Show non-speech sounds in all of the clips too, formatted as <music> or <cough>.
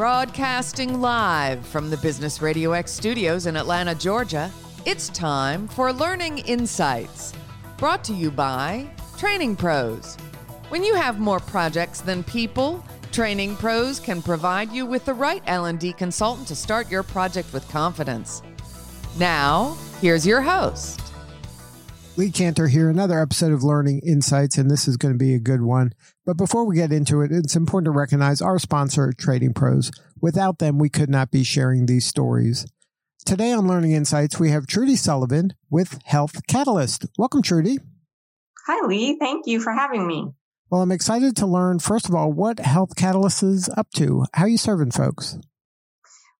Broadcasting live from the Business Radio X studios in Atlanta, Georgia, it's time for Learning Insights. Brought to you by Training Pros. When you have more projects than people, Training Pros can provide you with the right L&D consultant to start your project with confidence. Now, here's your host. Lee Kantor here, another episode of Learning Insights, and this is going to be a good one. But before we get into it, it's important to recognize our sponsor, Training Pros. Without them, we could not be sharing these stories. Today on Learning Insights, we have Trudy Sullivan with Health Catalyst. Welcome, Trudy. Hi, Lee. Thank you for having me. Well, I'm excited to learn, first of all, what Health Catalyst is up to. How are you serving folks?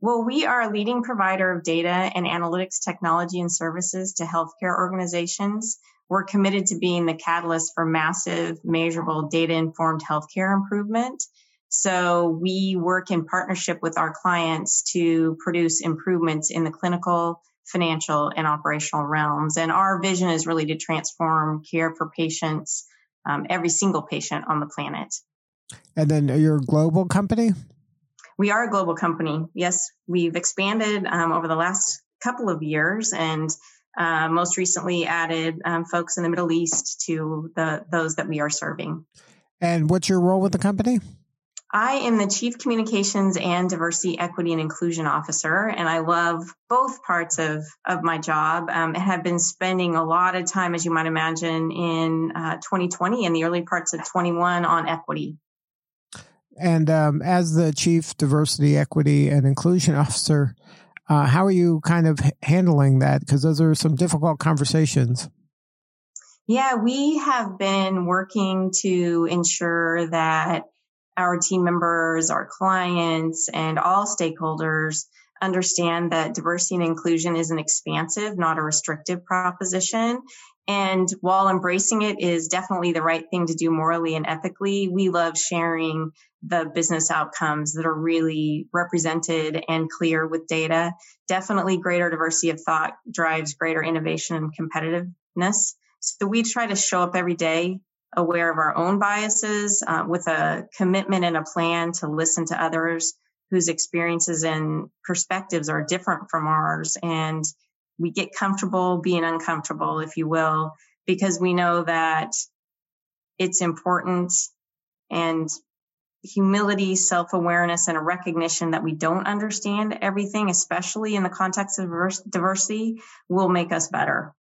Well, we are a leading provider of data and analytics technology and services to healthcare organizations. We're committed to being the catalyst for massive, measurable, data informed healthcare improvement. So we work in partnership with our clients to produce improvements in the clinical, financial, and operational realms. And our vision is really to transform care for patients um, every single patient on the planet. And then you're a global company? We are a global company. Yes, we've expanded um, over the last couple of years and uh, most recently added um, folks in the Middle East to the those that we are serving. And what's your role with the company? I am the Chief Communications and Diversity, Equity, and Inclusion Officer, and I love both parts of, of my job. Um, and have been spending a lot of time, as you might imagine, in uh, 2020 and the early parts of 21 on equity. And um, as the Chief Diversity, Equity, and Inclusion Officer, uh, how are you kind of handling that? Because those are some difficult conversations. Yeah, we have been working to ensure that our team members, our clients, and all stakeholders understand that diversity and inclusion is an expansive, not a restrictive proposition. And while embracing it is definitely the right thing to do morally and ethically, we love sharing the business outcomes that are really represented and clear with data. Definitely greater diversity of thought drives greater innovation and competitiveness. So we try to show up every day aware of our own biases, uh, with a commitment and a plan to listen to others whose experiences and perspectives are different from ours. And we get comfortable being uncomfortable, if you will, because we know that it's important and humility, self awareness, and a recognition that we don't understand everything, especially in the context of diversity, will make us better.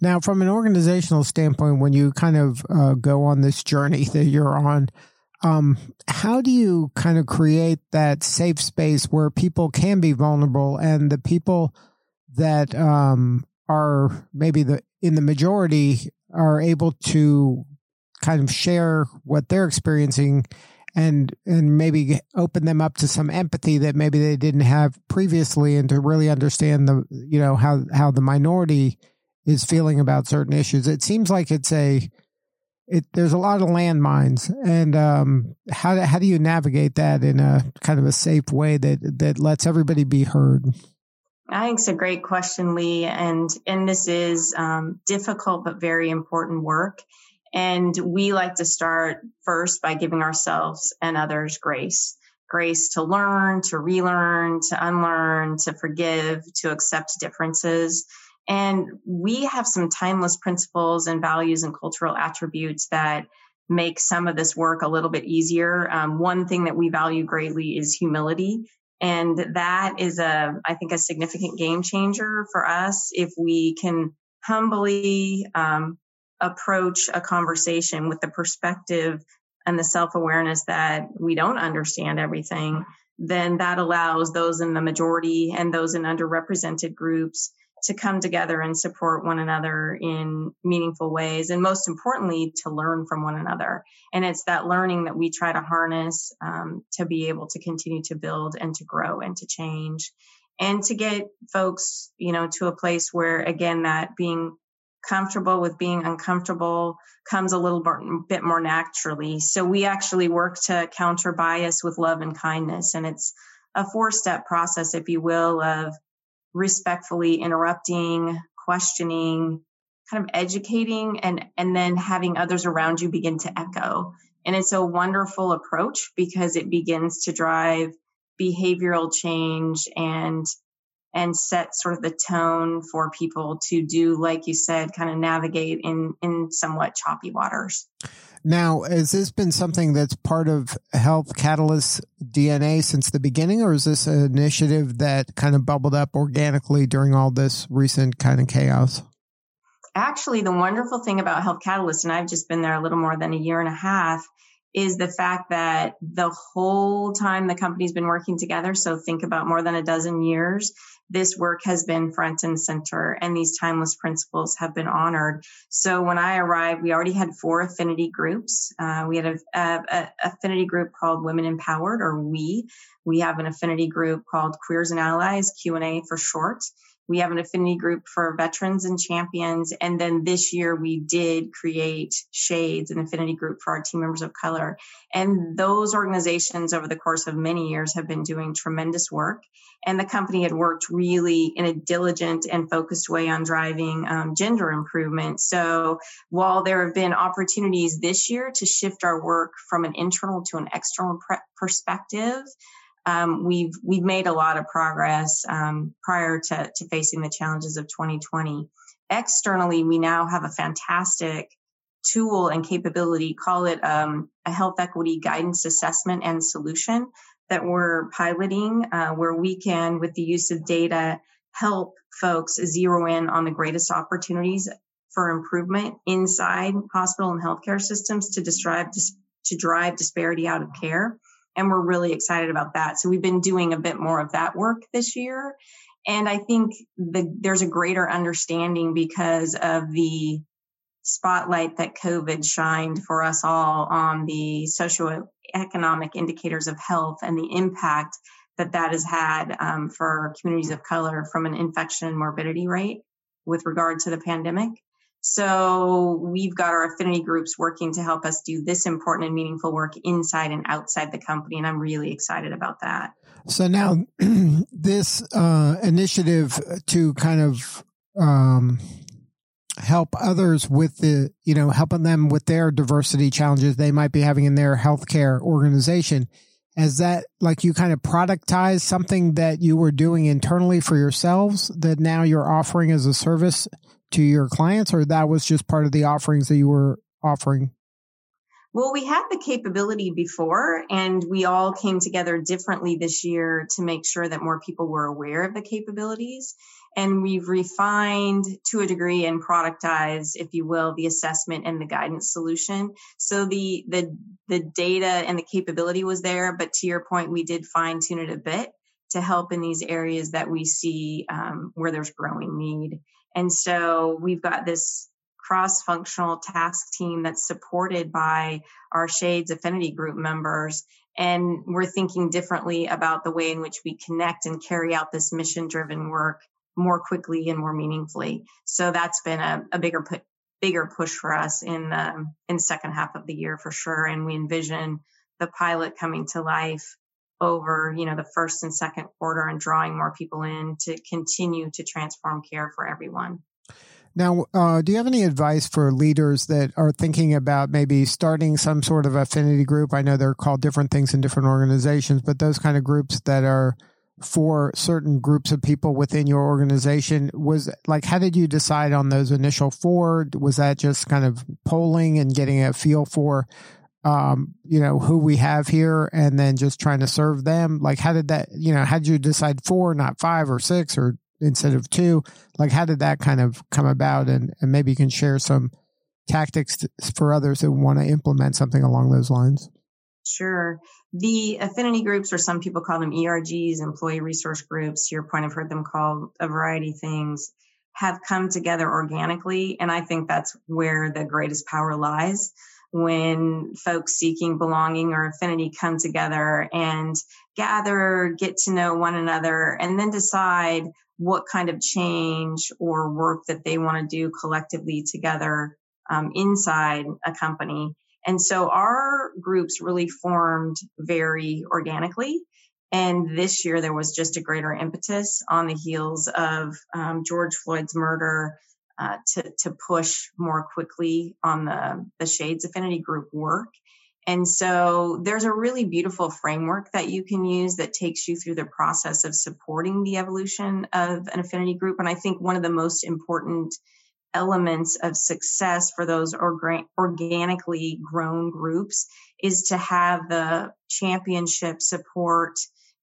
Now, from an organizational standpoint, when you kind of uh, go on this journey that you're on, um, how do you kind of create that safe space where people can be vulnerable and the people that um, are maybe the in the majority are able to kind of share what they're experiencing and and maybe open them up to some empathy that maybe they didn't have previously and to really understand the you know how how the minority is feeling about certain issues. It seems like it's a it there's a lot of landmines, and um, how how do you navigate that in a kind of a safe way that that lets everybody be heard? I think it's a great question, Lee, and and this is um, difficult but very important work. And we like to start first by giving ourselves and others grace grace to learn, to relearn, to unlearn, to forgive, to accept differences. And we have some timeless principles and values and cultural attributes that make some of this work a little bit easier. Um, one thing that we value greatly is humility. And that is a, I think, a significant game changer for us if we can humbly um, approach a conversation with the perspective and the self awareness that we don't understand everything, then that allows those in the majority and those in underrepresented groups to come together and support one another in meaningful ways. And most importantly, to learn from one another. And it's that learning that we try to harness um, to be able to continue to build and to grow and to change and to get folks, you know, to a place where, again, that being comfortable with being uncomfortable comes a little bit more naturally. So we actually work to counter bias with love and kindness. And it's a four step process, if you will, of respectfully interrupting, questioning, kind of educating and and then having others around you begin to echo. And it's a wonderful approach because it begins to drive behavioral change and and set sort of the tone for people to do, like you said, kind of navigate in in somewhat choppy waters. Now, has this been something that's part of Health Catalyst DNA since the beginning, or is this an initiative that kind of bubbled up organically during all this recent kind of chaos? Actually, the wonderful thing about Health Catalyst, and I've just been there a little more than a year and a half, is the fact that the whole time the company's been working together, so think about more than a dozen years, this work has been front and center and these timeless principles have been honored. So when I arrived, we already had four affinity groups. Uh, we had a, a, a, affinity group called Women Empowered or We. We have an affinity group called Queers and Allies, Q&A for short. We have an affinity group for veterans and champions. And then this year we did create Shades, an affinity group for our team members of color. And those organizations over the course of many years have been doing tremendous work. And the company had worked really in a diligent and focused way on driving um, gender improvement. So while there have been opportunities this year to shift our work from an internal to an external pre- perspective, um, we've we've made a lot of progress um, prior to, to facing the challenges of 2020. Externally, we now have a fantastic tool and capability. Call it um, a health equity guidance assessment and solution that we're piloting, uh, where we can, with the use of data, help folks zero in on the greatest opportunities for improvement inside hospital and healthcare systems to drive to drive disparity out of care and we're really excited about that. So we've been doing a bit more of that work this year. And I think the, there's a greater understanding because of the spotlight that COVID shined for us all on the socioeconomic indicators of health and the impact that that has had um, for communities of color from an infection morbidity rate with regard to the pandemic. So we've got our affinity groups working to help us do this important and meaningful work inside and outside the company. And I'm really excited about that. So now <clears throat> this uh, initiative to kind of um, help others with the, you know, helping them with their diversity challenges they might be having in their healthcare organization. Is that like you kind of productize something that you were doing internally for yourselves that now you're offering as a service to your clients, or that was just part of the offerings that you were offering? Well, we had the capability before, and we all came together differently this year to make sure that more people were aware of the capabilities. And we've refined to a degree and productized, if you will, the assessment and the guidance solution. So the the the data and the capability was there, but to your point, we did fine tune it a bit to help in these areas that we see um, where there's growing need. And so we've got this cross functional task team that's supported by our Shades Affinity Group members. And we're thinking differently about the way in which we connect and carry out this mission driven work more quickly and more meaningfully. So that's been a, a bigger put, bigger push for us in um, in second half of the year for sure. And we envision the pilot coming to life over you know the first and second quarter and drawing more people in to continue to transform care for everyone now uh, do you have any advice for leaders that are thinking about maybe starting some sort of affinity group i know they're called different things in different organizations but those kind of groups that are for certain groups of people within your organization was like how did you decide on those initial four was that just kind of polling and getting a feel for um, you know, who we have here and then just trying to serve them? Like, how did that, you know, how did you decide four, not five or six or instead of two? Like, how did that kind of come about? And, and maybe you can share some tactics for others that want to implement something along those lines. Sure. The affinity groups, or some people call them ERGs, employee resource groups, to your point, I've heard them called a variety of things, have come together organically. And I think that's where the greatest power lies when folks seeking belonging or affinity come together and gather, get to know one another, and then decide what kind of change or work that they want to do collectively together um, inside a company. And so our groups really formed very organically. And this year there was just a greater impetus on the heels of um, George Floyd's murder uh, to, to push more quickly on the, the Shades Affinity Group work. And so there's a really beautiful framework that you can use that takes you through the process of supporting the evolution of an affinity group. And I think one of the most important elements of success for those orga- organically grown groups is to have the championship support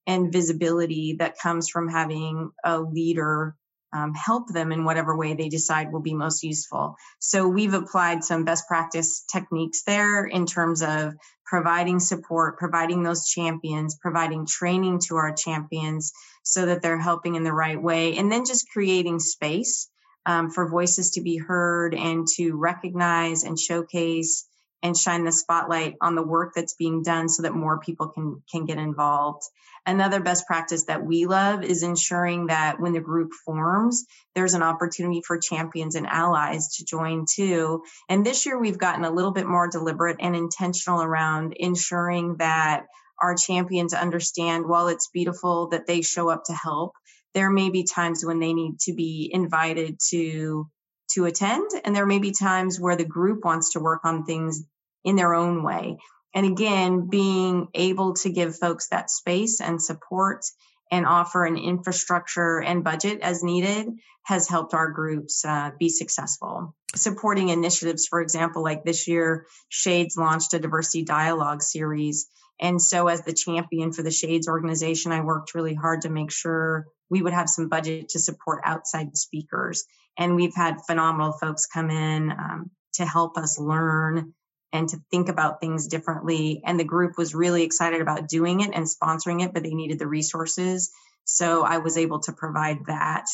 and visibility that comes from having a leader um, help them in whatever way they decide will be most useful. So we've applied some best practice techniques there in terms of providing support, providing those champions, providing training to our champions so that they're helping in the right way, and then just creating space um, for voices to be heard and to recognize and showcase and shine the spotlight on the work that's being done so that more people can can get involved. Another best practice that we love is ensuring that when the group forms, there's an opportunity for champions and allies to join too. And this year we've gotten a little bit more deliberate and intentional around ensuring that our champions understand while it's beautiful that they show up to help, there may be times when they need to be invited to to attend and there may be times where the group wants to work on things in their own way and again being able to give folks that space and support and offer an infrastructure and budget as needed has helped our groups uh, be successful. Supporting initiatives, for example, like this year, Shades launched a diversity dialogue series. And so, as the champion for the Shades organization, I worked really hard to make sure we would have some budget to support outside speakers. And we've had phenomenal folks come in um, to help us learn and to think about things differently. And the group was really excited about doing it and sponsoring it, but they needed the resources. So I was able to provide that.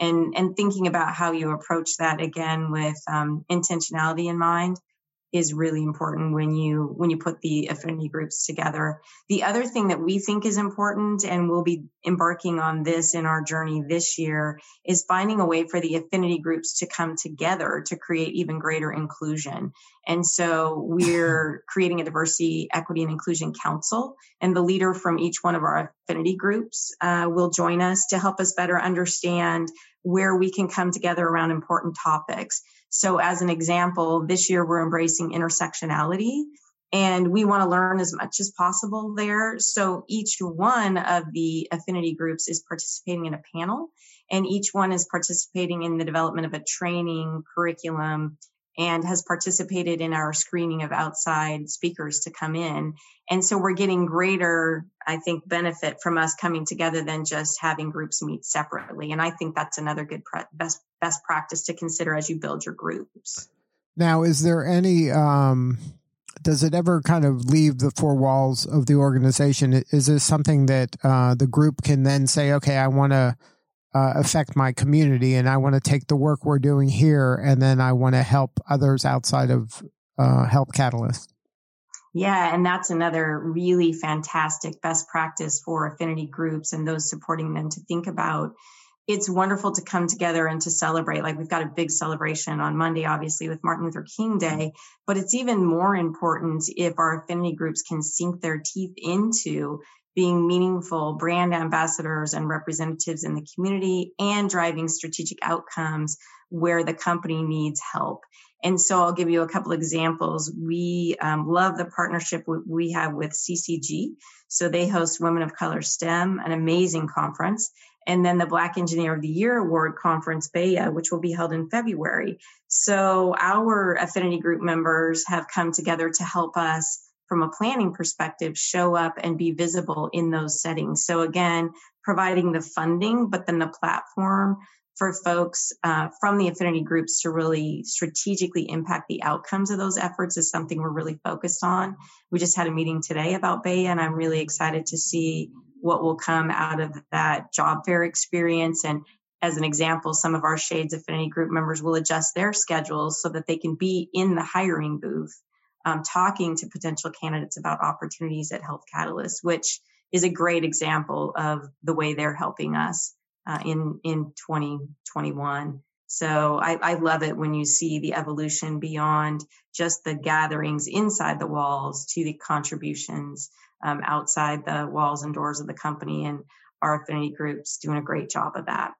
And, and thinking about how you approach that again with um, intentionality in mind is really important when you when you put the affinity groups together. The other thing that we think is important and we'll be embarking on this in our journey this year is finding a way for the affinity groups to come together to create even greater inclusion. And so we're <laughs> creating a diversity, equity, and inclusion council, and the leader from each one of our affinity groups uh, will join us to help us better understand where we can come together around important topics. So, as an example, this year we're embracing intersectionality and we want to learn as much as possible there. So, each one of the affinity groups is participating in a panel, and each one is participating in the development of a training curriculum and has participated in our screening of outside speakers to come in. And so we're getting greater, I think, benefit from us coming together than just having groups meet separately. And I think that's another good pre- best best practice to consider as you build your groups. Now, is there any um does it ever kind of leave the four walls of the organization? Is this something that uh, the group can then say, okay, I want to uh, affect my community and I want to take the work we're doing here and then I want to help others outside of uh, Health Catalyst. Yeah, and that's another really fantastic best practice for affinity groups and those supporting them to think about. It's wonderful to come together and to celebrate. Like we've got a big celebration on Monday, obviously, with Martin Luther King Day, but it's even more important if our affinity groups can sink their teeth into being meaningful brand ambassadors and representatives in the community and driving strategic outcomes where the company needs help. And so I'll give you a couple examples. We um, love the partnership we have with CCG. So they host Women of Color STEM, an amazing conference. And then the Black Engineer of the Year Award Conference, BEYA, which will be held in February. So our affinity group members have come together to help us from a planning perspective show up and be visible in those settings. So again, providing the funding, but then the platform for folks uh, from the affinity groups to really strategically impact the outcomes of those efforts is something we're really focused on. We just had a meeting today about BEYA, and I'm really excited to see what will come out of that job fair experience. And as an example, some of our Shades Affinity Group members will adjust their schedules so that they can be in the hiring booth um, talking to potential candidates about opportunities at Health Catalyst, which is a great example of the way they're helping us uh, in in 2021. So I, I, love it when you see the evolution beyond just the gatherings inside the walls to the contributions um, outside the walls and doors of the company, and our affinity groups doing a great job of that.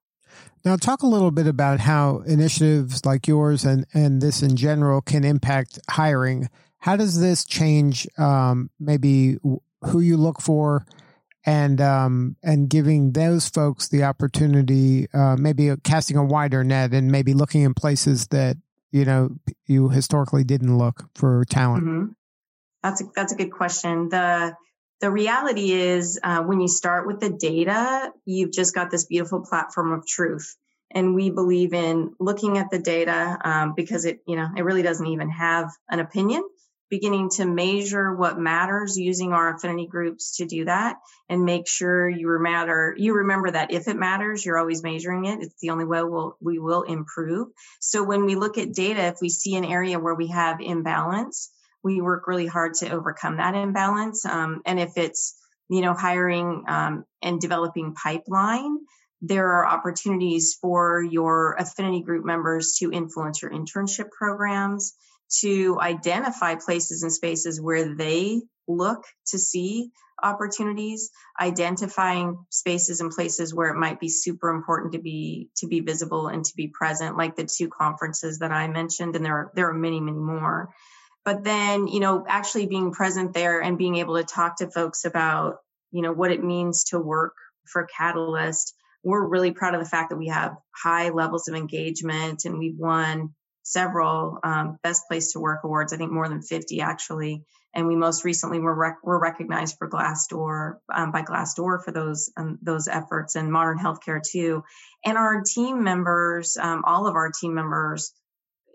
Now, talk a little bit about how initiatives like yours and, and this in general can impact hiring how does this change um, maybe who you look for and um, and giving those folks the opportunity, uh, maybe casting a wider net and maybe looking in places that you know you historically didn't look for talent? Mm-hmm. That's a, that's a good question. The the reality is uh, when you start with the data, you've just got this beautiful platform of truth. And we believe in looking at the data um, because it, you know, it really doesn't even have an opinion. Beginning to measure what matters using our affinity groups to do that, and make sure you matter. You remember that if it matters, you're always measuring it. It's the only way we'll, we will improve. So when we look at data, if we see an area where we have imbalance, we work really hard to overcome that imbalance. Um, and if it's, you know, hiring um, and developing pipeline, there are opportunities for your affinity group members to influence your internship programs, to identify places and spaces where they look to see opportunities identifying spaces and places where it might be super important to be to be visible and to be present like the two conferences that i mentioned and there are there are many many more. But then you know actually being present there and being able to talk to folks about you know what it means to work for catalyst we're really proud of the fact that we have high levels of engagement and we've won several um, best place to work awards i think more than 50 actually. And we most recently were, rec- were recognized for glassdoor um, by glassdoor for those um, those efforts and modern healthcare too. And our team members um, all of our team members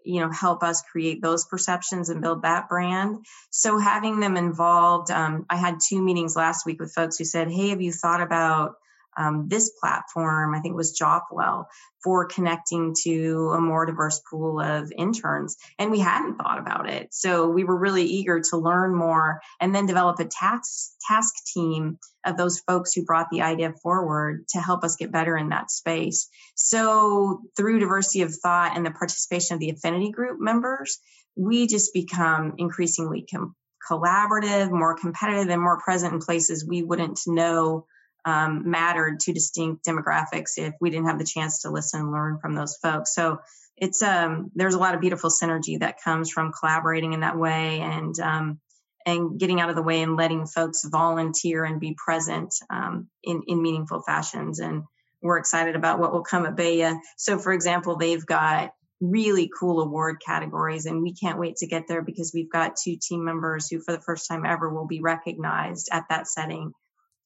you know help us create those perceptions and build that brand. So having them involved um, i had two meetings last week with folks who said hey have you thought about um, this platform, I think was Jopwell, for connecting to a more diverse pool of interns. And we hadn't thought about it. So we were really eager to learn more and then develop a task, task team of those folks who brought the idea forward to help us get better in that space. So through diversity of thought and the participation of the affinity group members, we just become increasingly com- collaborative, more competitive, and more present in places we wouldn't know um, mattered to distinct demographics if we didn't have the chance to listen and learn from those folks. So it's um, there's a lot of beautiful synergy that comes from collaborating in that way and um, and getting out of the way and letting folks volunteer and be present um, in in meaningful fashions. And we're excited about what will come at BEYA. So, for example, they've got really cool award categories and we can't wait to get there because we've got two team members who for the first time ever will be recognized at that setting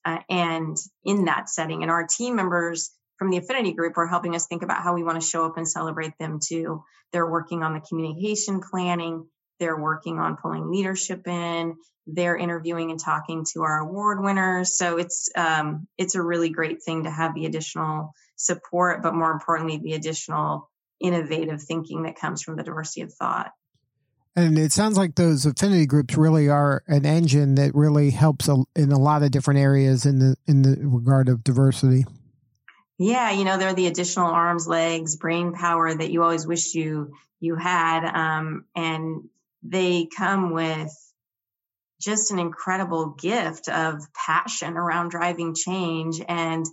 uh, and in that setting. And our team members from the affinity group are helping us think about how we want to show up and celebrate them too. They're working on the communication planning. They're working on pulling leadership in. They're interviewing and talking to our award winners. So it's um, it's a really great thing to have the additional support, but more importantly, the additional innovative thinking that comes from the diversity of thought. And it sounds like those affinity groups really are an engine that really helps in a lot of different areas in the in the regard of diversity. Yeah, you know, they're the additional arms, legs, brain power that you always wish you you had, um, and they come with just an incredible gift of passion around driving change and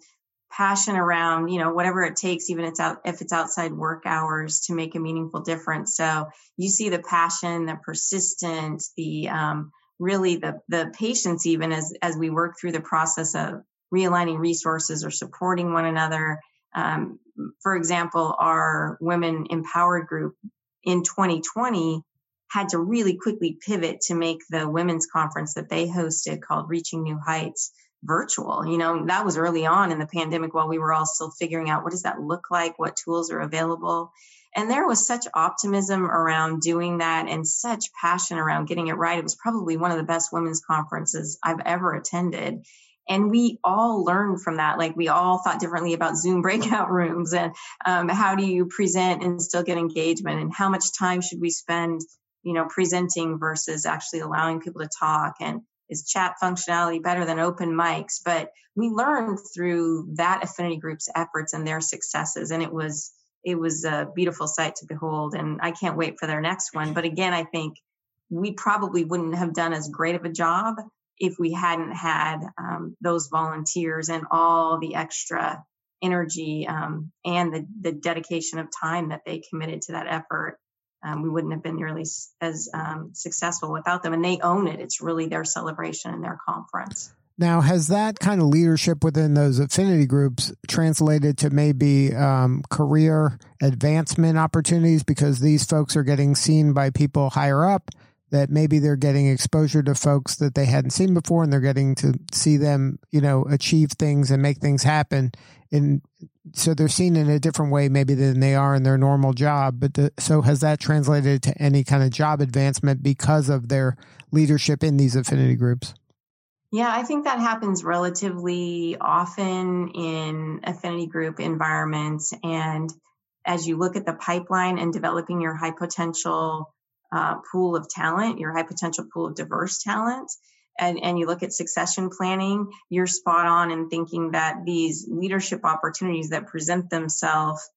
passion around you know whatever it takes even it's out if it's outside work hours to make a meaningful difference. So you see the passion the persistence the um, really the the patience even as as we work through the process of realigning resources or supporting one another. Um, for example our women empowered group in 2020 had to really quickly pivot to make the women's conference that they hosted called reaching new heights virtual. You know, that was early on in the pandemic while we were all still figuring out what does that look like, what tools are available. And there was such optimism around doing that and such passion around getting it right. It was probably one of the best women's conferences I've ever attended. And we all learned from that. Like we all thought differently about Zoom <laughs> breakout rooms and um, how do you present and still get engagement and how much time should we spend, you know, presenting versus actually allowing people to talk and is chat functionality better than open mics? But we learned through that affinity group's efforts and their successes, and it was it was a beautiful sight to behold. And I can't wait for their next one. But again, I think we probably wouldn't have done as great of a job if we hadn't had um, those volunteers and all the extra energy um, and the, the dedication of time that they committed to that effort um, we wouldn't have been nearly as um, successful without them. And they own it. It's really their celebration and their conference. Now, has that kind of leadership within those affinity groups translated to maybe um, career advancement opportunities because these folks are getting seen by people higher up? That maybe they're getting exposure to folks that they hadn't seen before, and they're getting to see them, you know, achieve things and make things happen. And so they're seen in a different way, maybe than they are in their normal job. But the, so has that translated to any kind of job advancement because of their leadership in these affinity groups? Yeah, I think that happens relatively often in affinity group environments. And as you look at the pipeline and developing your high potential uh, pool of talent, your high potential pool of diverse talent, and, and you look at succession planning, you're spot on in thinking that these leadership opportunities that present themselves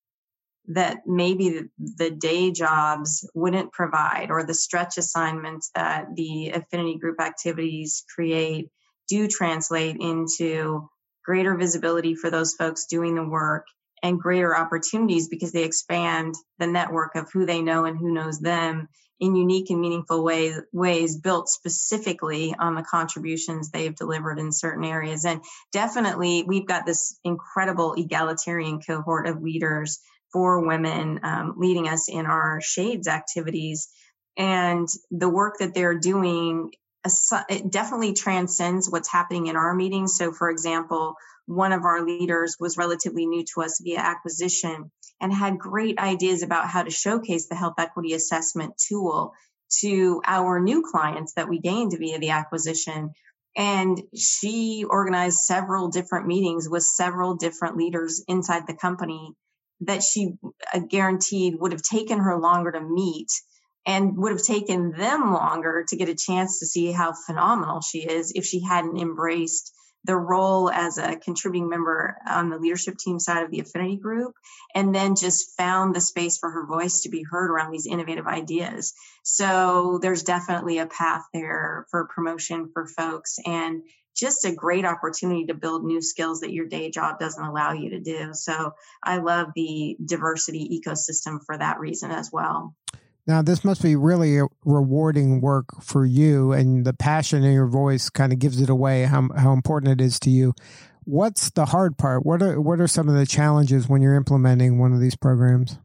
that maybe the, day jobs wouldn't provide or the stretch assignments that the affinity group activities create do translate into greater visibility for those folks doing the work and greater opportunities because they expand the network of who they know and who knows them in unique and meaningful ways, ways built specifically on the contributions they've delivered in certain areas. And definitely, we've got this incredible egalitarian cohort of leaders for women um, leading us in our shades activities. And the work that they're doing it definitely transcends what's happening in our meetings. So, for example, one of our leaders was relatively new to us via acquisition and had great ideas about how to showcase the health equity assessment tool to our new clients that we gained via the acquisition. And she organized several different meetings with several different leaders inside the company that she uh, guaranteed would have taken her longer to meet and would have taken them longer to get a chance to see how phenomenal she is if she hadn't embraced the role as a contributing member on the leadership team side of the affinity group and then just found the space for her voice to be heard around these innovative ideas. So there's definitely a path there for promotion for folks and just a great opportunity to build new skills that your day job doesn't allow you to do. So i love the diversity ecosystem for that reason as well now, this must be really rewarding work for you, and the passion in your voice kind of gives it away how how important it is to you. What's the hard part? What are what are some of the challenges when you're implementing one of these programs?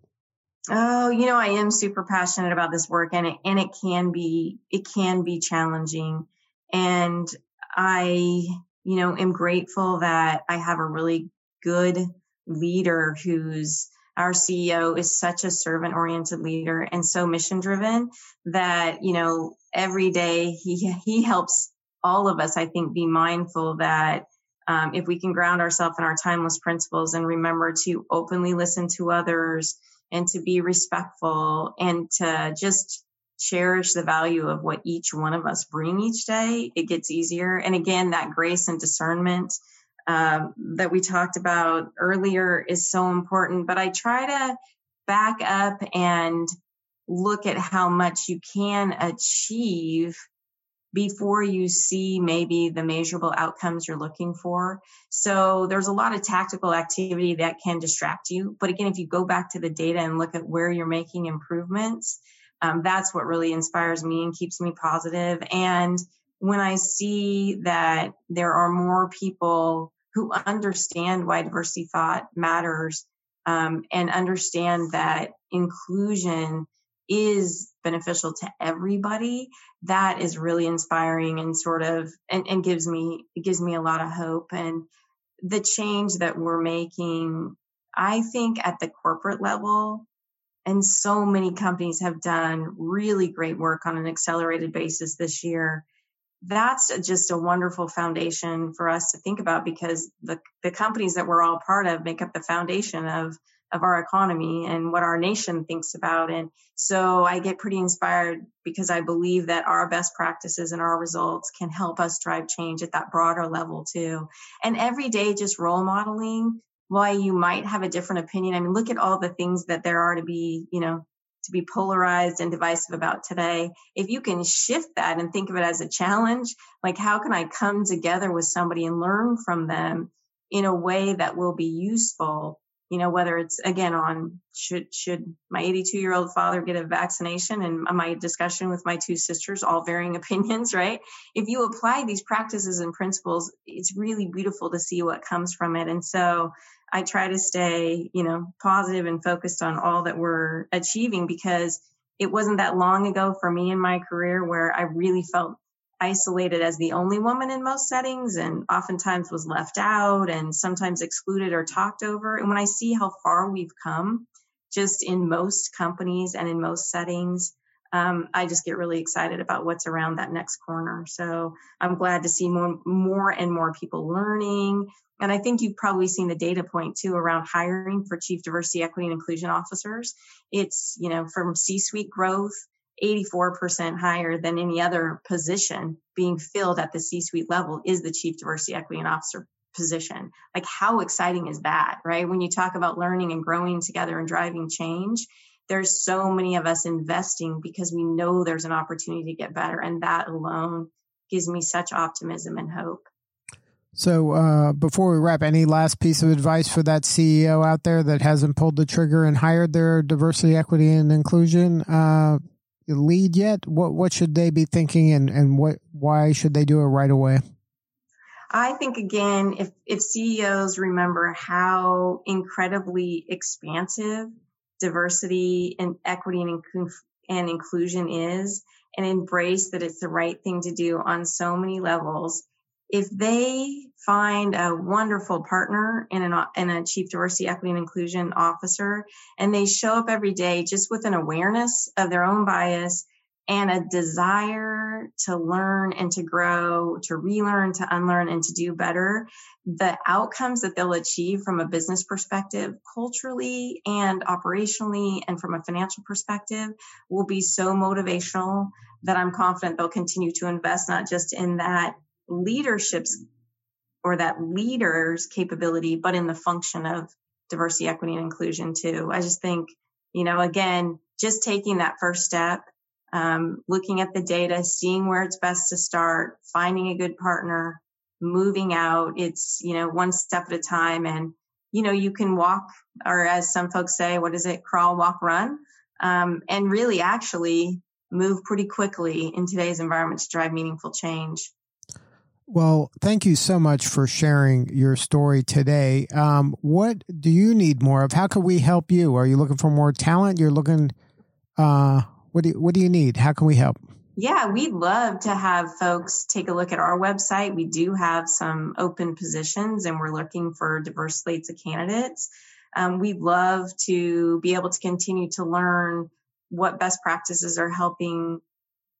Oh, you know, I am super passionate about this work, and it and it can be it can be challenging, and I, you know, am grateful that I have a really good leader who's our CEO is such a servant oriented leader and so mission driven that, you know, every day he, he helps all of us, I think, be mindful that um, if we can ground ourselves in our timeless principles and remember to openly listen to others and to be respectful and to just cherish the value of what each one of us bring each day, it gets easier. And again, that grace and discernment um, that we talked about earlier is so important. But I try to back up and look at how much you can achieve before you see maybe the measurable outcomes you're looking for. So there's a lot of tactical activity that can distract you. But again, if you go back to the data and look at where you're making improvements, um, that's what really inspires me and keeps me positive. And when I see that there are more people who understand why diversity thought matters um, and understand that inclusion is beneficial to everybody that is really inspiring and sort of and, and gives me it gives me a lot of hope and the change that we're making i think at the corporate level and so many companies have done really great work on an accelerated basis this year. That's just a wonderful foundation for us to think about because the, the companies that we're all part of make up the foundation of, of our economy and what our nation thinks about. And so I get pretty inspired because I believe that our best practices and our results can help us drive change at that broader level too. And every day, just role modeling why you might have a different opinion. I mean, look at all the things that there are to be, you know, to be polarized and divisive about today. If you can shift that and think of it as a challenge, like how can I come together with somebody and learn from them in a way that will be useful? you know, whether it's again on should should my 82 year old father get a vaccination and my discussion with my two sisters, all varying <laughs> opinions, right? If you apply these practices and principles, it's really beautiful to see what comes from it. And so I try to stay, you know, positive and focused on all that we're achieving because it wasn't that long ago for me in my career where I really felt isolated as the only woman in most settings and oftentimes was left out and sometimes excluded or talked over. And when I see how far we've come just in most companies and in most settings, um, I just get really excited about what's around that next corner. So I'm glad to see more, more and more people learning. And I think you've probably seen the data point too around hiring for chief diversity, equity, and inclusion officers. It's, you know, from C suite growth 84% higher than any other position being filled at the C suite level is the chief diversity, equity, and officer position. Like, how exciting is that, right? When you talk about learning and growing together and driving change, there's so many of us investing because we know there's an opportunity to get better. And that alone gives me such optimism and hope. So, uh, before we wrap, any last piece of advice for that CEO out there that hasn't pulled the trigger and hired their diversity, equity, and inclusion uh, lead yet? What what should they be thinking, and and what why should they do it right away? I think again, if if CEOs remember how incredibly expansive diversity and equity and, and inclusion is, and embrace that it's the right thing to do on so many levels, if they find a wonderful partner in, an, in a chief diversity equity and inclusion officer and they show up every day just with an awareness of their own bias and a desire to learn and to grow to relearn to unlearn and to do better the outcomes that they'll achieve from a business perspective culturally and operationally and from a financial perspective will be so motivational that i'm confident they'll continue to invest not just in that leadership's or that leader's capability, but in the function of diversity, equity, and inclusion too. I just think, you know, again, just taking that first step, um, looking at the data, seeing where it's best to start, finding a good partner, moving out. It's, you know, one step at a time. And, you know, you can walk, or as some folks say, what is it? Crawl, walk, run. Um, and really actually move pretty quickly in today's environment to drive meaningful change. Well, thank you so much for sharing your story today. Um, what do you need more of? How can we help you? Are you looking for more talent? You're looking. Uh, what do you, What do you need? How can we help? Yeah, we'd love to have folks take a look at our website. We do have some open positions, and we're looking for diverse slates of candidates. Um, we'd love to be able to continue to learn what best practices are helping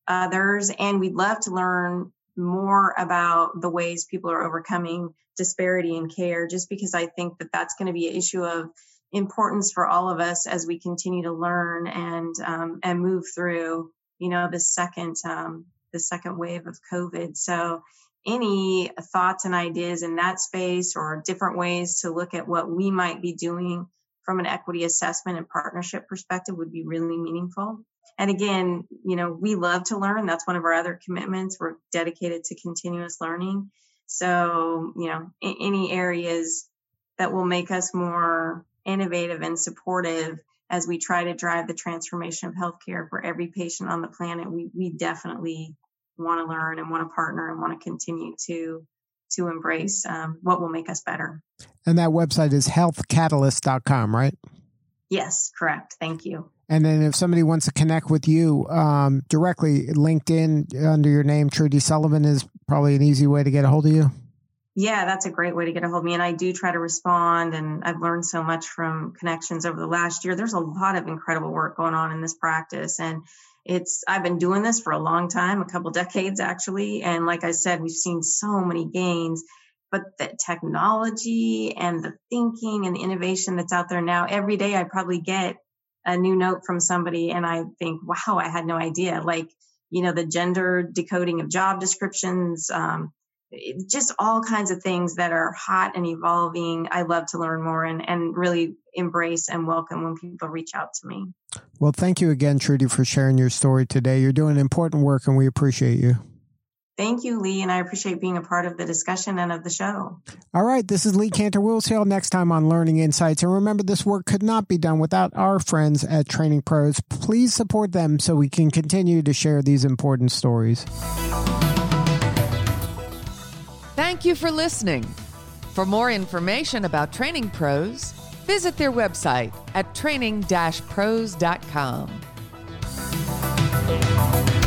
others, and we'd love to learn more about the ways people are overcoming disparity in care, just because I think that that's going to be an issue of importance for all of us as we continue to learn and um, and move through, you know, the second um, the second wave of COVID. So, any thoughts and ideas in that space, or different ways to look at what we might be doing from an equity assessment and partnership perspective, would be really meaningful. And again, you know, we love to learn. That's one of our other commitments. We're dedicated to continuous learning. So, you know, any areas that will make us more innovative and supportive as we try to drive the transformation of healthcare for every patient on the planet, we, we definitely want to learn and want to partner and want to continue to to embrace um, what will make us better. And that website is healthcatalyst.com, right? Yes, correct. Thank you. And then if somebody wants to connect with you um, directly, LinkedIn under your name, Trudy Sullivan, is probably an easy way to get a hold of you. Yeah, that's a great way to get a hold of me. And I do try to respond. And I've learned so much from connections over the last year. There's a lot of incredible work going on in this practice. And it's, I've been doing this for a long time, a couple <laughs> decades actually. And like I said, we've seen so many gains but the technology and the thinking and the innovation that's out there now every day i probably get a new note from somebody and I think, wow, I had no idea. Like, you know, the gender decoding of job descriptions, um, just all kinds of things that are hot and evolving. I love to learn more and, and really embrace and welcome when people reach out to me. Well, thank you again, Trudy, for sharing your story today. You're doing important work and we appreciate you. Thank you, Lee, and I appreciate being a part of the discussion and of the show. All right, this is Lee Kantor Willshill. Next time on Learning Insights. And remember, this work could not be done without our friends at Training Pros. Please support them so we can continue to share these important stories. Thank you for listening. For more information about Training Pros, visit their website at training-pros.com.